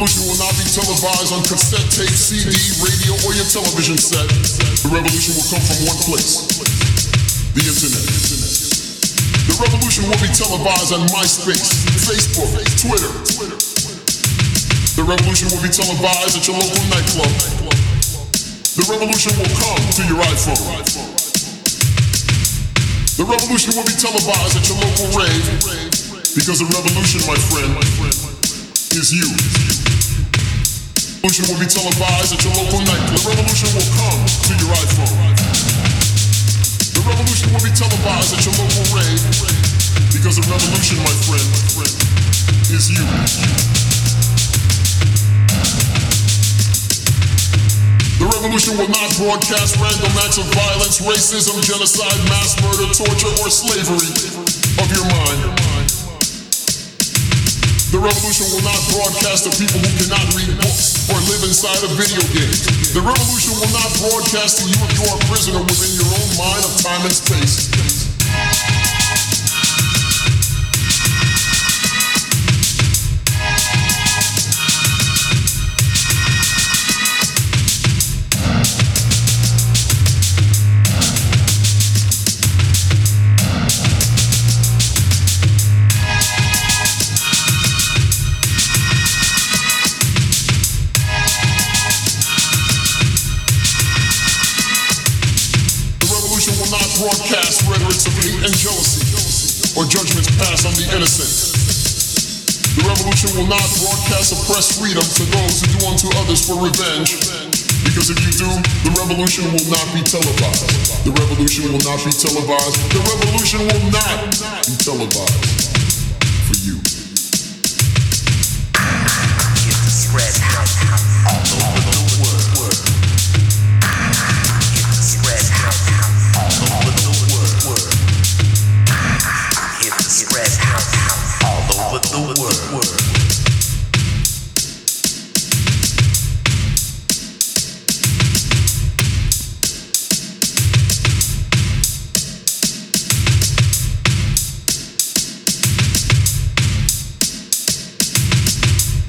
televised on cassette tape, CD, radio, or your television set, the revolution will come from one place the internet. The revolution will be televised on MySpace, Facebook, Twitter. The revolution will be televised at your local nightclub. The revolution will come to your iPhone. The revolution will be televised at your local rave because the revolution, my friend, is you. The revolution will be televised at your local nightclub. The revolution will come to your iPhone. The revolution will be televised at your local rave because the revolution, my friend, is you. The revolution will not broadcast random acts of violence, racism, genocide, mass murder, torture, or slavery of your mind. The revolution will not broadcast to people who cannot read inside a video game. The revolution will not broadcast to you if you are a prisoner within your own mind of time and space. Broadcast rhetorics of hate and jealousy or judgments passed on the innocent. The revolution will not broadcast oppressed freedom to those who do unto others for revenge. Because if you do, the revolution will not be televised. The revolution will not be televised. The revolution will not be televised word. word.